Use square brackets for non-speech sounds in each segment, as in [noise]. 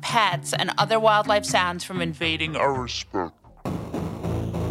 pets, and other wildlife sounds from invading our respect.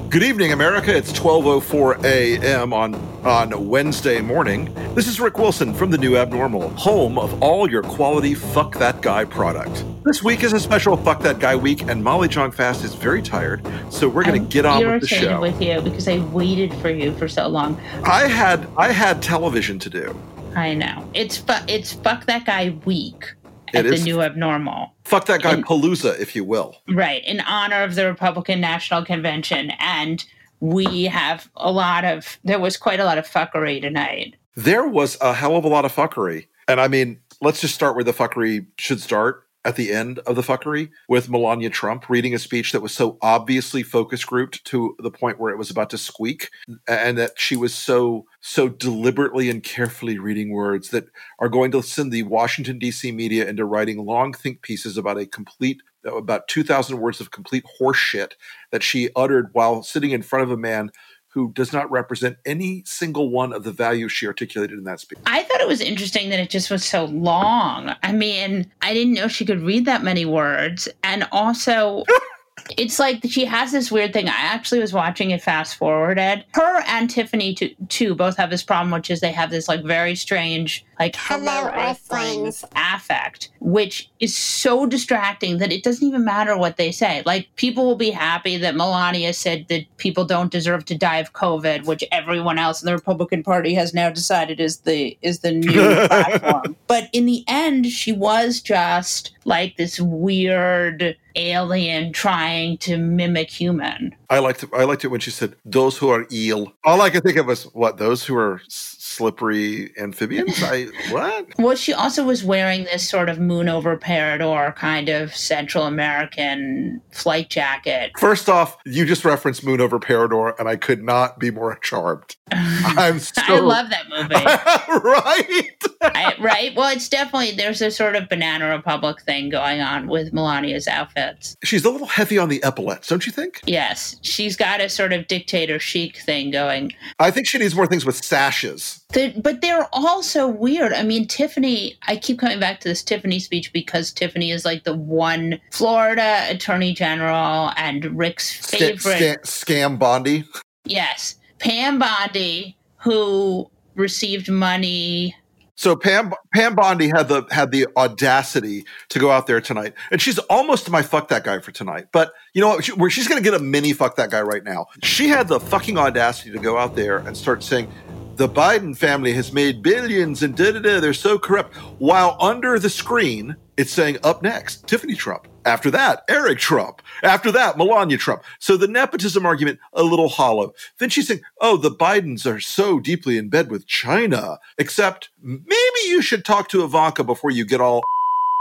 Good evening, America. It's 12:04 a.m. on on Wednesday morning. This is Rick Wilson from the New Abnormal, home of all your quality fuck that guy product. This week is a special fuck that guy week, and Molly Jong-Fast is very tired, so we're going to get on with the irritated show. with you because I waited for you for so long. I had I had television to do. I know it's fu- it's fuck that guy week It at the new abnormal. Fuck that guy And- Palooza, if you will. Right, in honor of the Republican National Convention. And we have a lot of, there was quite a lot of fuckery tonight. There was a hell of a lot of fuckery. And I mean, let's just start where the fuckery should start at the end of the fuckery with Melania Trump reading a speech that was so obviously focus grouped to the point where it was about to squeak and that she was so so deliberately and carefully reading words that are going to send the Washington DC media into writing long think pieces about a complete about 2000 words of complete horseshit that she uttered while sitting in front of a man who does not represent any single one of the values she articulated in that speech. I thought it was interesting that it just was so long. I mean, I didn't know she could read that many words. And also, [laughs] it's like she has this weird thing. I actually was watching it fast forwarded. Her and Tiffany, too, too, both have this problem, which is they have this like very strange, like, Hello, Earthlings. affect, which is so distracting that it doesn't even matter what they say. Like, people will be happy that Melania said that people don't deserve to die of COVID, which everyone else in the Republican Party has now decided is the is the new [laughs] platform. But in the end, she was just like this weird alien trying to mimic human. I liked it, I liked it when she said those who are eel. All I could think of was what those who are s- slippery amphibians. I what? [laughs] Well, she also was wearing this sort of moon over Parador kind of Central American flight jacket. First off, you just referenced Moon over Parador, and I could not be more charmed. [laughs] I'm so I love that movie. [laughs] right. I, right? Well, it's definitely there's a sort of Banana Republic thing going on with Melania's outfits. She's a little heavy on the epaulets, don't you think? Yes, she's got a sort of dictator chic thing going. I think she needs more things with sashes. The- but they're all so weird. I mean, Tiffany, I keep coming back to this Tiffany speech because Tiffany is like the one Florida attorney general and Rick's favorite. sca- scam Bondi. Yes, Pam Bondi, who received money. So Pam Pam Bondi had the had the audacity to go out there tonight, and she's almost my fuck that guy for tonight. But you know what? She, where she's going to get a mini fuck that guy right now. She had the fucking audacity to go out there and start saying. The Biden family has made billions and da da da. They're so corrupt. While under the screen, it's saying up next, Tiffany Trump. After that, Eric Trump. After that, Melania Trump. So the nepotism argument, a little hollow. Then she's saying, oh, the Bidens are so deeply in bed with China. Except maybe you should talk to Ivanka before you get all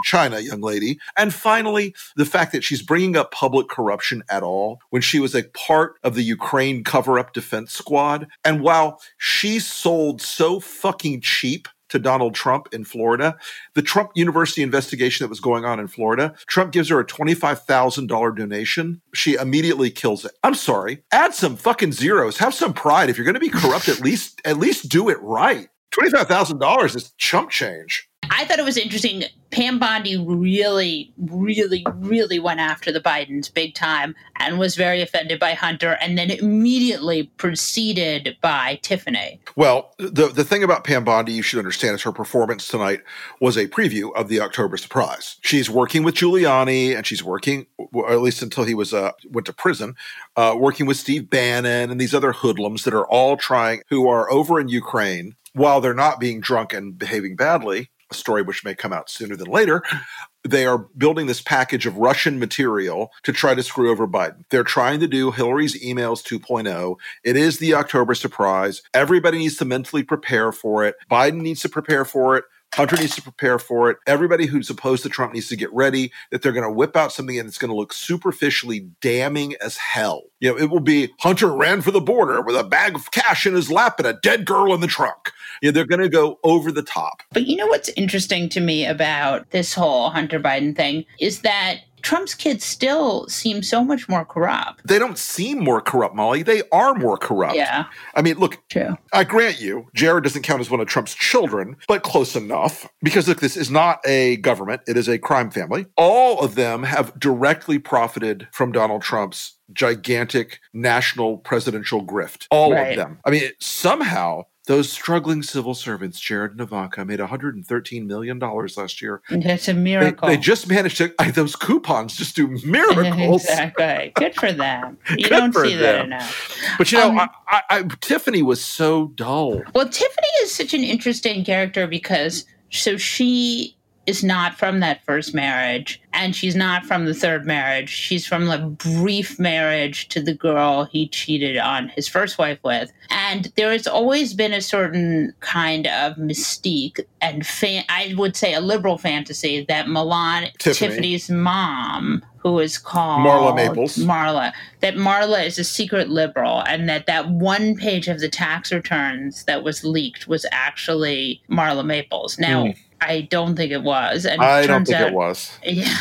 China, young lady. And finally, the fact that she's bringing up public corruption at all when she was a part of the Ukraine cover up defense squad. And while she sold so fucking cheap to Donald Trump in Florida, the Trump University investigation that was going on in Florida, Trump gives her a $25,000 donation. She immediately kills it. I'm sorry. Add some fucking zeros. Have some pride. If you're going to be corrupt, at least at least do it right. $25,000 is chump change. I thought it was interesting. Pam Bondi really, really, really went after the Bidens big time and was very offended by Hunter, and then immediately preceded by Tiffany. Well, the the thing about Pam Bondi you should understand is her performance tonight was a preview of the October surprise. She's working with Giuliani, and she's working, or at least until he was uh, went to prison, uh, working with Steve Bannon and these other hoodlums that are all trying, who are over in Ukraine while they're not being drunk and behaving badly. A story which may come out sooner than later. They are building this package of Russian material to try to screw over Biden. They're trying to do Hillary's emails 2.0. It is the October surprise. Everybody needs to mentally prepare for it. Biden needs to prepare for it. Hunter needs to prepare for it. Everybody who's opposed to Trump needs to get ready that they're going to whip out something and it's going to look superficially damning as hell. You know, it will be Hunter ran for the border with a bag of cash in his lap and a dead girl in the trunk. You know, they're going to go over the top. But you know what's interesting to me about this whole Hunter Biden thing is that Trump's kids still seem so much more corrupt. They don't seem more corrupt, Molly. They are more corrupt. Yeah. I mean, look, True. I grant you, Jared doesn't count as one of Trump's children, but close enough. Because look, this is not a government, it is a crime family. All of them have directly profited from Donald Trump's gigantic national presidential grift. All Right. of them. I mean, somehow those struggling civil servants, Jared and Ivanka, made $113 million last year. [laughs] It's a miracle. they just managed to, I, [laughs] those coupons just do miracles. [laughs] exactly. Good for them. You Good don't for see that them. enough. But you know, Um, I, I, I, Tiffany was so dull. Well, Tiffany is such an interesting character because so she is not from that first marriage and she's not from the third marriage. She's from the brief marriage to the girl he cheated on his first wife with. And there has always been a certain kind of mystique and fan- I would say a liberal fantasy that Milan Tiffany. Tiffany's mom who is called Marla Maples. Marla. That Marla is a secret liberal, and that that one page of the tax returns that was leaked was actually Marla Maples. Now, hmm. I don't think it was, and. I don't think out, it was. Yeah,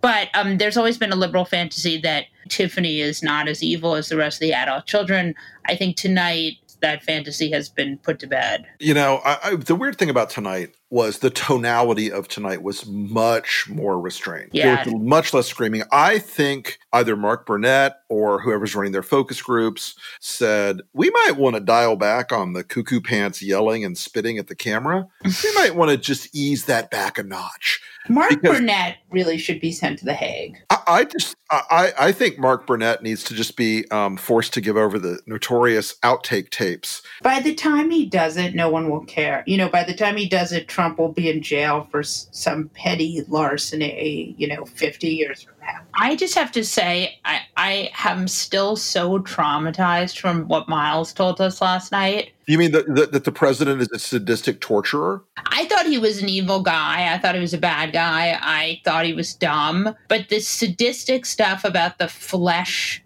but um, there's always been a liberal fantasy that Tiffany is not as evil as the rest of the adult children. I think tonight that fantasy has been put to bed. You know, I, I, the weird thing about tonight was the tonality of tonight was much more restrained. Yeah. Much less screaming. I think either Mark Burnett or whoever's running their focus groups said, we might want to dial back on the cuckoo pants yelling and spitting at the camera. we might [laughs] want to just ease that back a notch. Mark Because- Burnett really should be sent to the Hague. I, I just, I, I think Mark Burnett needs to just be um, forced to give over the notorious outtake tapes. By the time he does it, no one will care. You know, by the time he does it, Trump will be in jail for s- some petty larceny, you know, 50 years from now. I just have to say, I, I am still so traumatized from what Miles told us last night. You mean that, that, that the president is a sadistic torturer? I thought he was an evil guy. I thought he was a bad guy. I thought he was dumb. But the sadistic stuff about the flesh,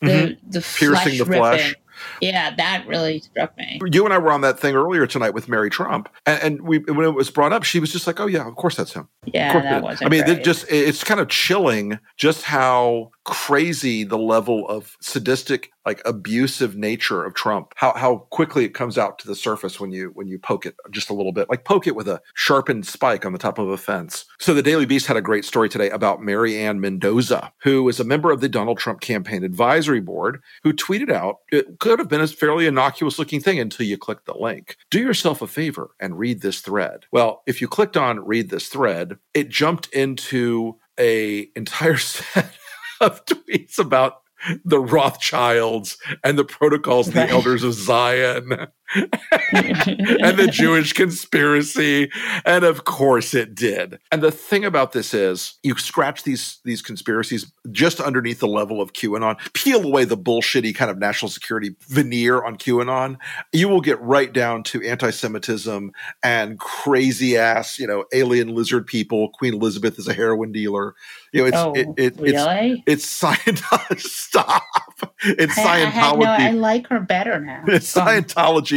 the, the Mm-hmm. Piercing flesh the ripping, flesh. yeah, that really struck me. you and I were on that thing earlier tonight with Mary Trump, and, and we when it was brought up, she was just like, "Oh yeah, of course that's him." Yeah, course it that is." wasn't I mean, it just it's kind of chilling just how crazy the level of sadistic, like abusive nature of Trump. How how quickly it comes out to the surface when you when you poke it just a little bit, like poke it with a sharpened spike on the top of a fence. So the Daily Beast had a great story today about Mary Ann Mendoza, who is a member of the Donald Trump campaign advisory board, who tweeted out it could have been a fairly innocuous looking thing until you clicked the link. Do yourself a favor and read this thread. Well, if you clicked on read this thread, it jumped into a entire [laughs] set of [laughs] tweets about the Rothschilds and the protocols of the Right. elders of Zion and the Jewish conspiracy. And of course it did. And the thing about this is you scratch these these conspiracies just underneath the level of QAnon, peel away the bullshitty kind of national security veneer on QAnon, you will get right down to anti-Semitism and crazy ass, you know, alien lizard people. Queen Elizabeth is a heroin dealer. You know, it's oh, it, it, it's really? it's Scientology. [laughs] Stop. It's I, I no, I like her better now. It's Go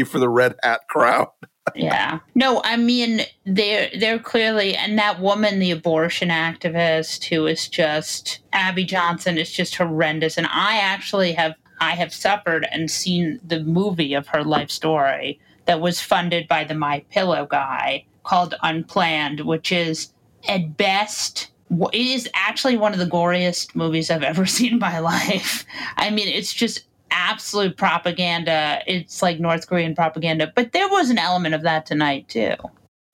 For the red hat crowd. yeah. No, I mean they're they're clearly and that woman, the abortion activist who is just Abby Johnson is just horrendous. And I actually have I have suffered and seen the movie of her life story that was funded by the My Pillow guy called Unplanned, which is at best it is actually one of the goriest movies I've ever [laughs] seen in my life. I mean, it's just absolute propaganda. It's like North Korean propaganda, but there was an element of that tonight too.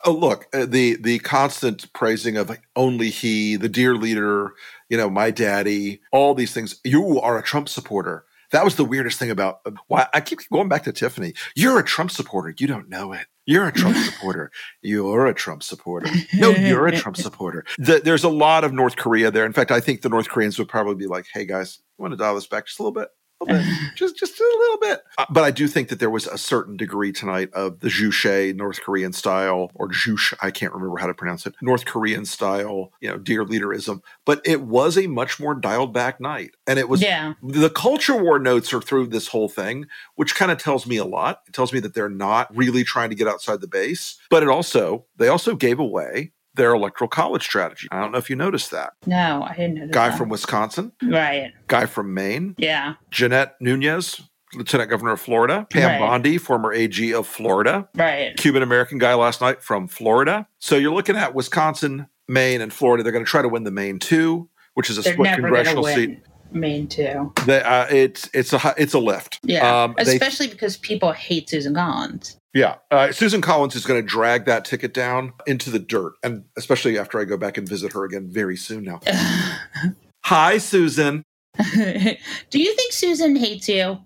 Oh, look, uh, the the constant praising of only he, the dear leader, you know, my daddy, all these things. You are a Trump supporter. That was the weirdest thing about uh, why I keep going back to Tiffany. You're a Trump supporter. You don't know it. You're a Trump [laughs] supporter. You're a Trump supporter. No, you're a Trump supporter. The, there's a lot of North Korea there. In fact, I think the North Koreans would probably be like, "Hey guys, you want to dial this back just a little bit? Little bit, [laughs] just just a little bit. Uh, but I do think that there was a certain degree tonight of the Juche North Korean style, or Juche, I can't remember how to pronounce it, North Korean style, you know, dear leaderism. But it was a much more dialed back night, and it was yeah. the culture war notes are through this whole thing, which kind of tells me a lot. It tells me that they're not really trying to get outside the base, but it also they also gave away their electoral college strategy. I don't know if you noticed that. No, I didn't notice Guy that. from Wisconsin, right. guy from Maine, Yeah. Jeanette Nunez, Lieutenant Governor of Florida, Pam Right. Bondi, former AG of Florida, Right. Cuban American guy last night from Florida. So you're looking at Wisconsin, Maine, and Florida. They're going to try to win the Maine two, which is a They're split never going to congressional seat. Maine too. They, uh, it's it's a it's a lift. Yeah. Um, they- Especially because people hate Susan Collins. Yeah, uh, Susan Collins is going to drag that ticket down into the dirt, and especially after I go back and visit her again very soon now. [laughs] Hi, Susan. [laughs] Do you think Susan hates you?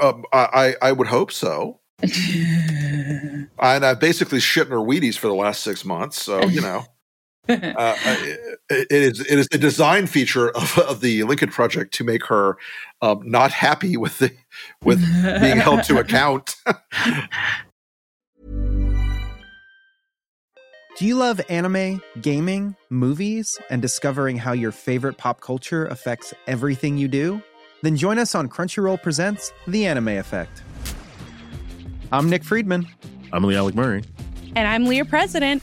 Um, I I would hope so. [laughs] and I've basically shit in her Wheaties for the last six months, so you know. Uh, I- it is it is a design feature of, of the Lincoln Project to make her um, not happy with the with being held to account. [laughs] Do you love anime, gaming, movies, and discovering how your favorite pop culture affects everything you do? Then join us on Crunchyroll Presents The Anime Effect. I'm Nick Friedman. I'm Lee Alec Murray. And I'm Leah President.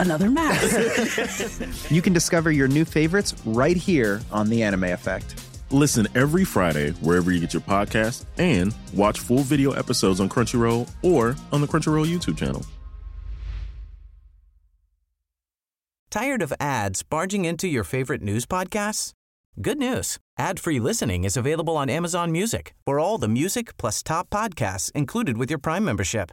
another mask. [laughs] you can discover your new favorites right here on The Anime Effect. Listen every Friday wherever you get your podcast and watch full video episodes on Crunchyroll or on the Crunchyroll YouTube channel. Tired of ads barging into your favorite news podcasts? Good news. Ad-free listening is available on Amazon Music for all the music plus top podcasts included with your Prime membership.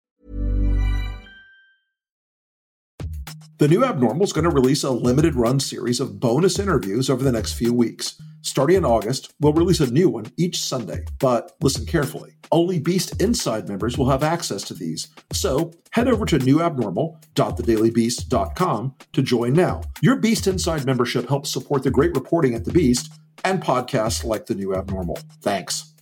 The new Abnormal is going to release a limited run series of bonus interviews over the next few weeks. Starting in August, we'll release a new one each Sunday. But listen carefully only Beast Inside members will have access to these. So head over to newabnormal.thedailybeast.com to join now. Your Beast Inside membership helps support the great reporting at The Beast and podcasts like The New Abnormal. Thanks.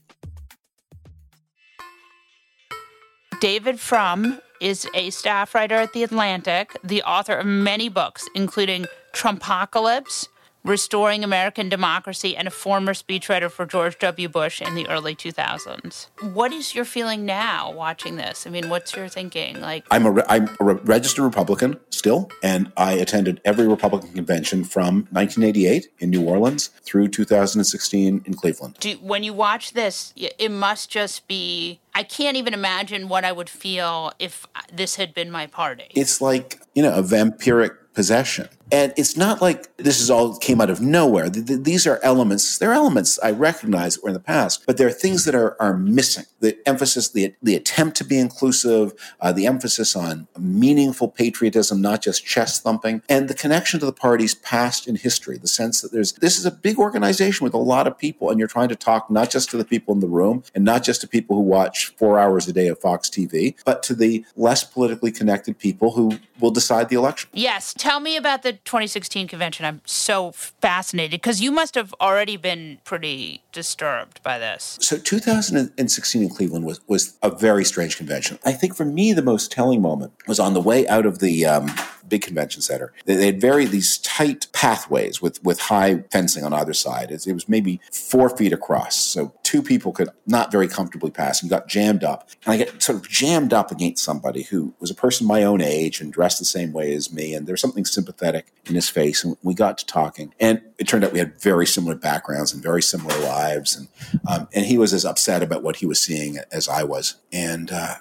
David Frum is a staff writer at The Atlantic, the author of many books, including Trumpocalypse, Restoring American Democracy, and a former speechwriter for George W. Bush in the early 2000s. What is your feeling now watching this? I mean, what's your thinking? Like, I'm a, re- I'm a re- registered Republican still, and I attended every Republican convention from 1988 in New Orleans through 2016 in Cleveland. do, when you watch this, it must just be. I can't even imagine what I would feel if uh, this had been my party. It's like, you know, a vampiric possession. And it's not like this is all came out of nowhere. Th- th- These are elements. They're elements I recognize that were in the past, but there are things that are, are missing. The emphasis, the, the attempt to be inclusive, uh, the emphasis on meaningful patriotism, not just chest thumping, and the connection to the party's past and history. The sense that there's this is a big organization with a lot of people, and you're trying to talk not just to the people in the room and not just to people who watch four hours a day of Fox TV, but to the less politically connected people who will decide the election. Yes, tell me about the 2016 convention, I'm so fascinated because you must have already been pretty disturbed by this. So 2016 in Cleveland was was a very strange convention. I think for me the most telling moment was on the way out of the um, big convention center. They, they, had very these tight pathways with with high fencing on either side. It, it, was maybe four feet across, so two people could not very comfortably pass, and got jammed up. And I get sort of jammed up against somebody who was a person my own age and dressed the same way as me, and there was something sympathetic in his face, and we got to talking. And it turned out we had very similar backgrounds and very similar lives, and um, and he was as upset about what he was seeing as I was, and. Uh,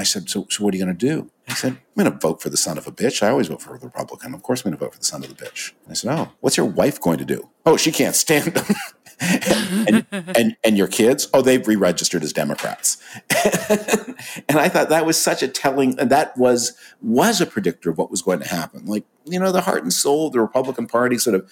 I said, so, so what are you going to do? He said, I'm going to vote for the son of a bitch. I always vote for the Republican. Of course I'm going to vote for the son of the bitch. I said, oh, what's your wife going to do? Oh, she can't stand him. [laughs] and, and, and your kids, oh, they've re-registered as Democrats. [laughs] and I thought that was such a telling, and that was was a predictor of what was going to happen. Like you know, the heart and soul of the Republican Party sort of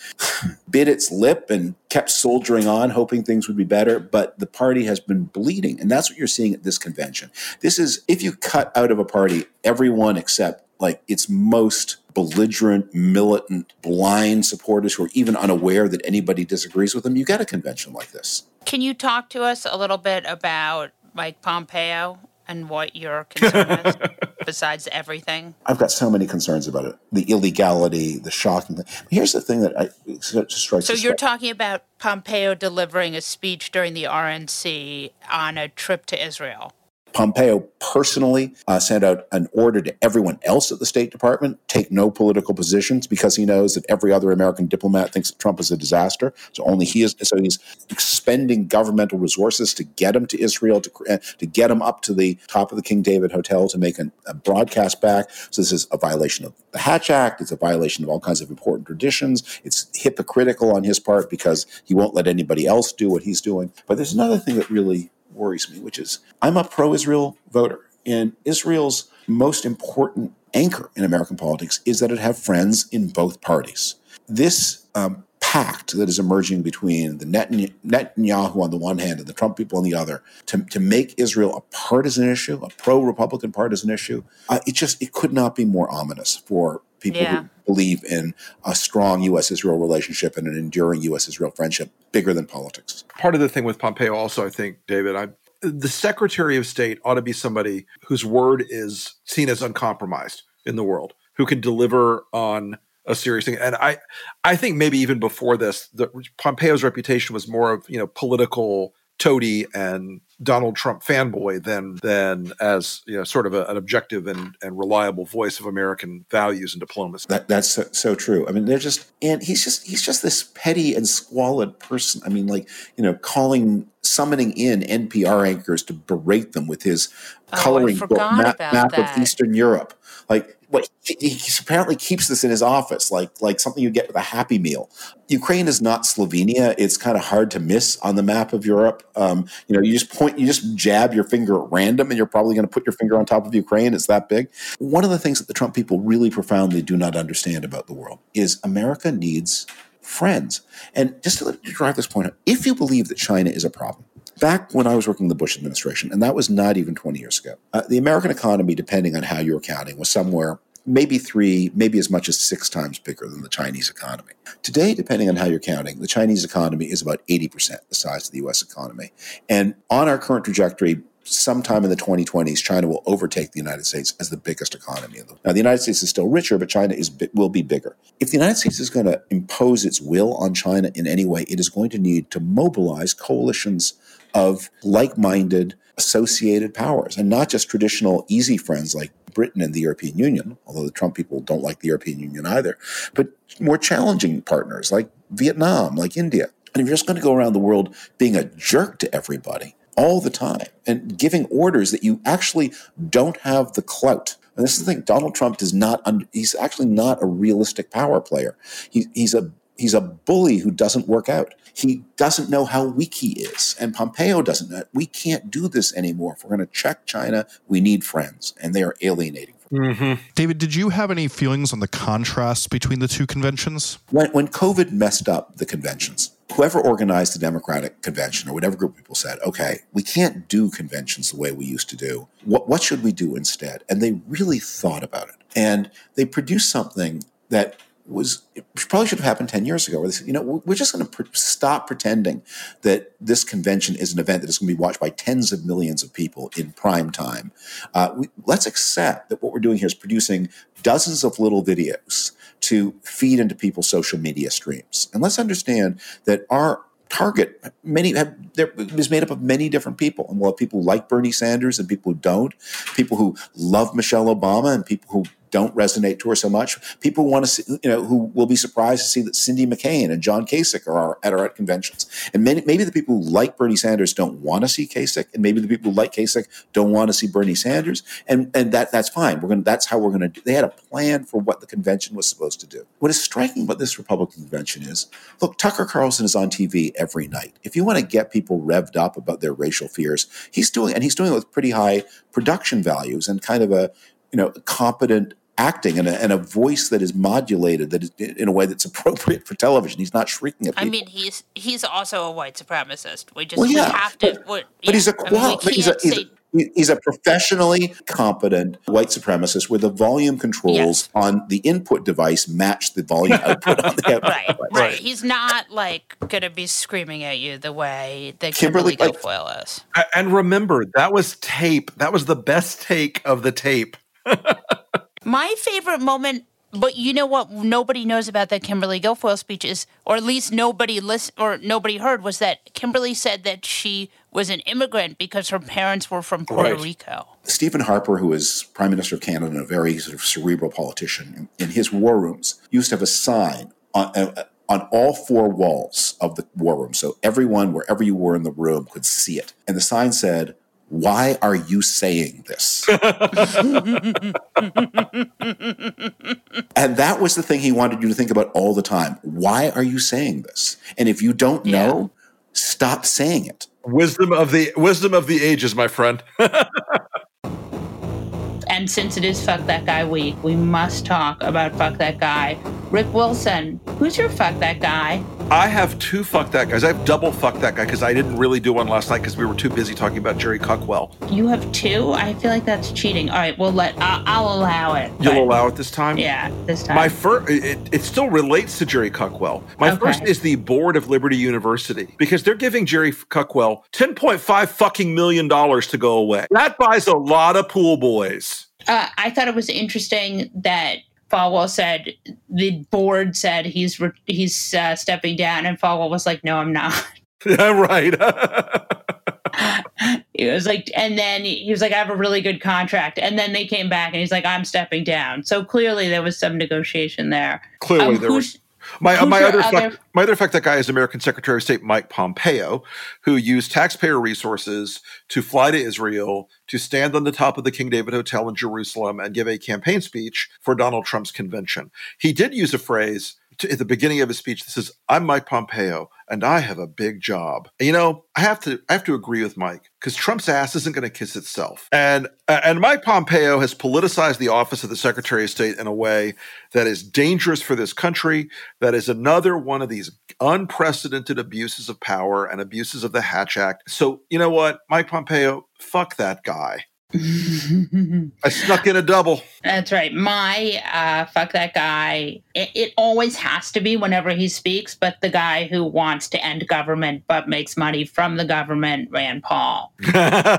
[sighs] bit its lip and kept soldiering on, hoping things would be better. But the party has been bleeding, and that's what you're seeing at this convention. This is if you cut out of a party everyone except like its most belligerent, militant, blind supporters who are even unaware that anybody disagrees with them, you get a convention like this. Can you talk to us a little bit about Mike Pompeo and what your concern is [laughs] besides everything? I've got so many concerns about it. The illegality, the shocking thing. Here's the thing that I strikes. So you're talking about Pompeo delivering a speech during the RNC on a trip to Israel. Pompeo personally uh, sent out an order to everyone else at the State Department take no political positions because he knows that every other American diplomat thinks that Trump is a disaster. So only he is. So he's expending governmental resources to get him to Israel to uh, to get him up to the top of the King David Hotel to make an, a broadcast back. So this is a violation of the Hatch Act. It's a violation of all kinds of important traditions. It's hypocritical on his part because he won't let anybody else do what he's doing. But there's another thing that really worries me, which is I'm a pro Israel voter. And Israel's most important anchor in American politics is that it have friends in both parties. This um, pact that is emerging between the Netanyahu on the one hand and the Trump people on the other to, to make Israel a partisan issue, a pro-Republican partisan issue, uh, it just it could not be more ominous for people yeah. who believe in a strong U.S. Israel relationship and an enduring U.S. Israel friendship bigger than politics. Part of the thing with Pompeo, also, I think, David, I, the Secretary of State ought to be somebody whose word is seen as uncompromised in the world, who can deliver on a serious thing. And I, I think maybe even before this, the, Pompeo's reputation was more of you know political toady and Donald Trump fanboy than than as you know sort of a, an objective and, and reliable voice of American values and diplomacy. That, that's so, so, true. I mean, they're just and he's just he's just this petty and squalid person. I mean, like you know, calling summoning in NPR anchors to berate them with his oh, coloring book map, map of Eastern Europe. Like what he, he, apparently keeps this in his office, like like something you get with a Happy Meal. Ukraine is not Slovenia; it's kind of hard to miss on the map of Europe. Um, you know, you just point, you just jab your finger at random, and you're probably going to put your finger on top of Ukraine. It's that big. One of the things that the Trump people really profoundly do not understand about the world is America needs friends. And just to drive this point home, if you believe that China is a problem, back when I was working in the Bush administration, and that was not even 20 years ago, uh, the American economy, depending on how you're counting, was somewhere maybe three, maybe as much as six times bigger than the Chinese economy. Today, depending on how you're counting, the Chinese economy is about 80% the size of the US economy. And on our current trajectory, sometime in the 2020s, China will overtake the United States as the biggest economy. In the world. Now, the United States is still richer, but China is will be bigger. If the United States is going to impose its will on China in any way, it is going to need to mobilize coalitions of like-minded associated powers and not just traditional easy friends like Britain and the European Union, although the Trump people don't like the European Union either, but more challenging partners like Vietnam, like India. And if you're just going to go around the world being a jerk to everybody all the time and giving orders that you actually don't have the clout. And this is the thing: Donald Trump does not—he's actually not a realistic power player. He, he's a he's a bully who doesn't work out. He doesn't know how weak he is. And Pompeo doesn't know. We can't do this anymore. If we're going to check China, we need friends, and they are alienating. Mm-hmm. David, did you have any feelings on the contrast between the two conventions? When, when COVID messed up the conventions, whoever organized the Democratic convention or whatever group of people said, okay, we can't do conventions the way we used to do. What, what should we do instead? And they really thought about it. And they produced something that was probably should have happened 10 years ago where they said, you know, we're just going to pre- stop pretending that this convention is an event that is going to be watched by tens of millions of people in prime time. Uh, we, let's accept that what we're doing here is producing dozens of little videos to feed into people's social media streams. And let's understand that our target many have is made up of many different people and we'll have people who like bernie sanders and people who don't people who love michelle obama and people who don't resonate to her so much. People want to see, you know, who will be surprised to see that Cindy McCain and John Kasich are at our at conventions. And many, maybe the people who like Bernie Sanders don't want to see Kasich, and maybe the people who like Kasich don't want to see Bernie Sanders. And and that that's fine. We're gonna. that's how we're going to do. They had a plan for what the convention was supposed to do. What is striking about this Republican convention is, look, Tucker Carlson is on TV every night. If you want to get people revved up about their racial fears, he's doing and he's doing it with pretty high production values and kind of a you know competent acting and a, and a voice that is modulated that is in a way that's appropriate for television. He's not shrieking at people. I mean, he's he's also a white supremacist. We just Well, yeah, we have to. but- what- but he's a I mean, we qual- but he's a, can't he's, say- a, he's a professionally competent white supremacist where the volume controls on the input device match the volume output on the [laughs] output Right, device. right. He's not like gonna be screaming at you the way that Kimberly, Kimberly, like- Guilfoyle is. And remember, that was tape. That was the best take of the tape. [laughs] My favorite moment, but you know what? Nobody knows about that Kimberly Guilfoyle speech is, or at least nobody list or nobody heard was that Kimberly said that she was an immigrant because her parents were from Puerto Right. Rico. Stephen Harper, who is Prime Minister of Canada and a very sort of cerebral politician, in, in his war rooms used to have a sign on, uh, on all four walls of the war room. So everyone, wherever you were in the room, could see it. And the sign said, Why are you saying this? [laughs] and that was the thing he wanted you to think about all the time. Why are you saying this? And if you don't know, stop saying it. Wisdom of the wisdom of the ages, my friend. [laughs] And since it is Fuck That Guy week, we must talk about Fuck That Guy. Rick Wilson, who's your Fuck That Guy? I have two fuck that guys. I have double fuck that guy because I didn't really do one last night because we were too busy talking about Jerry Cuckwell. You have two? I feel like that's cheating. All right, we'll let, I'll, I'll allow it. You'll allow it this time? Yeah, this time. My first, it, it still relates to Jerry Cuckwell. My Okay. first is the board of Liberty University because they're giving Jerry Cuckwell ten point five fucking million dollars to go away. That buys a lot of pool boys. Uh, I thought it was interesting that Falwell said the board said he's re- he's uh, stepping down, and Falwell was like, "No, I'm not." [laughs] Yeah, right. [laughs] He was like, and then he was like, "I have a really good contract," and then they came back, and he's like, "I'm stepping down." So clearly, there was some negotiation there. Clearly, Um, there was. My, who's my other, other- fuck, my other fuck that guy is American Secretary of State Mike Pompeo, who used taxpayer resources to fly to Israel to stand on the top of the King David Hotel in Jerusalem and give a campaign speech for Donald Trump's convention. He did use a phrase to, at the beginning of his speech that says, "I'm Mike Pompeo and I have a big job." You know, I have to I have to agree with Mike because Trump's ass isn't going to kiss itself. And and Mike Pompeo has politicized the office of the Secretary of State in a way that is dangerous for this country. That is another one of these unprecedented abuses of power and abuses of the Hatch Act. So you know what, Mike Pompeo, fuck that guy. I snuck in a double. That's right. My uh, fuck that guy. It, it always has to be whenever he speaks, but the guy who wants to end government but makes money from the government, Rand Paul. [laughs]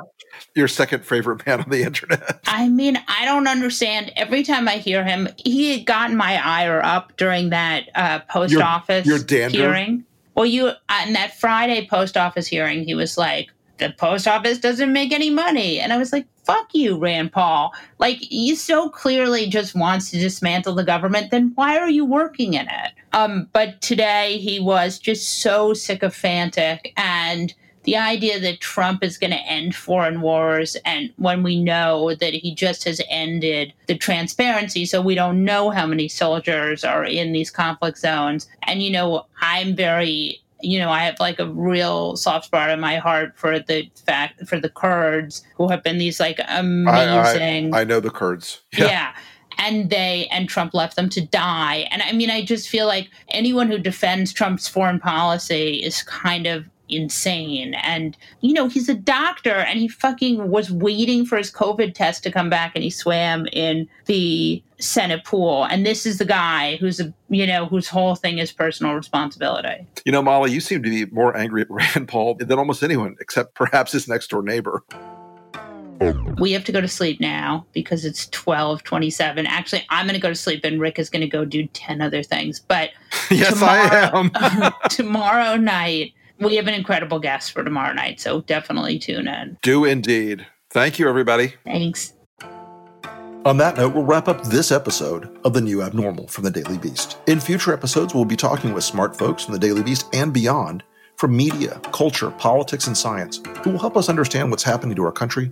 Your second favorite man on the internet. [laughs] I mean, I don't understand. Every time I hear him, he had gotten my ire up during that uh, post Your- office your dander? hearing. Well, you on that Friday post office hearing, he was like, "The post office doesn't make any money," and I was like, "Fuck you, Rand Paul! Like, he so clearly just wants to dismantle the government. Then why are you working in it?" Um, but today he was just so sycophantic and the idea that Trump is going to end foreign wars, and when we know that he just has ended the transparency, so we don't know how many soldiers are in these conflict zones. And, you know, I'm very, you know, I have like a real soft spot in my heart for the fact, for the Kurds who have been these like amazing. I, I know the Kurds. [laughs] Yeah. And they and Trump left them to die. And I mean, I just feel like anyone who defends Trump's foreign policy is kind of insane. And, you know, he's a doctor and he fucking was waiting for his COVID test to come back and he swam in the Senate pool. And this is the guy who's a, you know, whose whole thing is personal responsibility. You know, Molly, you seem to be more angry at [laughs] Rand Paul than almost anyone, except perhaps his next door neighbor. We have to go to sleep now because it's 1227. Actually, I'm going to go to sleep and Rick is going to go do 10 other things. But [laughs] yes, tomorrow, I am. [laughs] tomorrow night, we have an incredible guest for tomorrow night. So definitely tune in. Do indeed. Thank you, everybody. Thanks. On that note, we'll wrap up this episode of The New Abnormal from the Daily Beast. In future episodes, we'll be talking with smart folks from the Daily Beast and beyond from media, culture, politics, and science who will help us understand what's happening to our country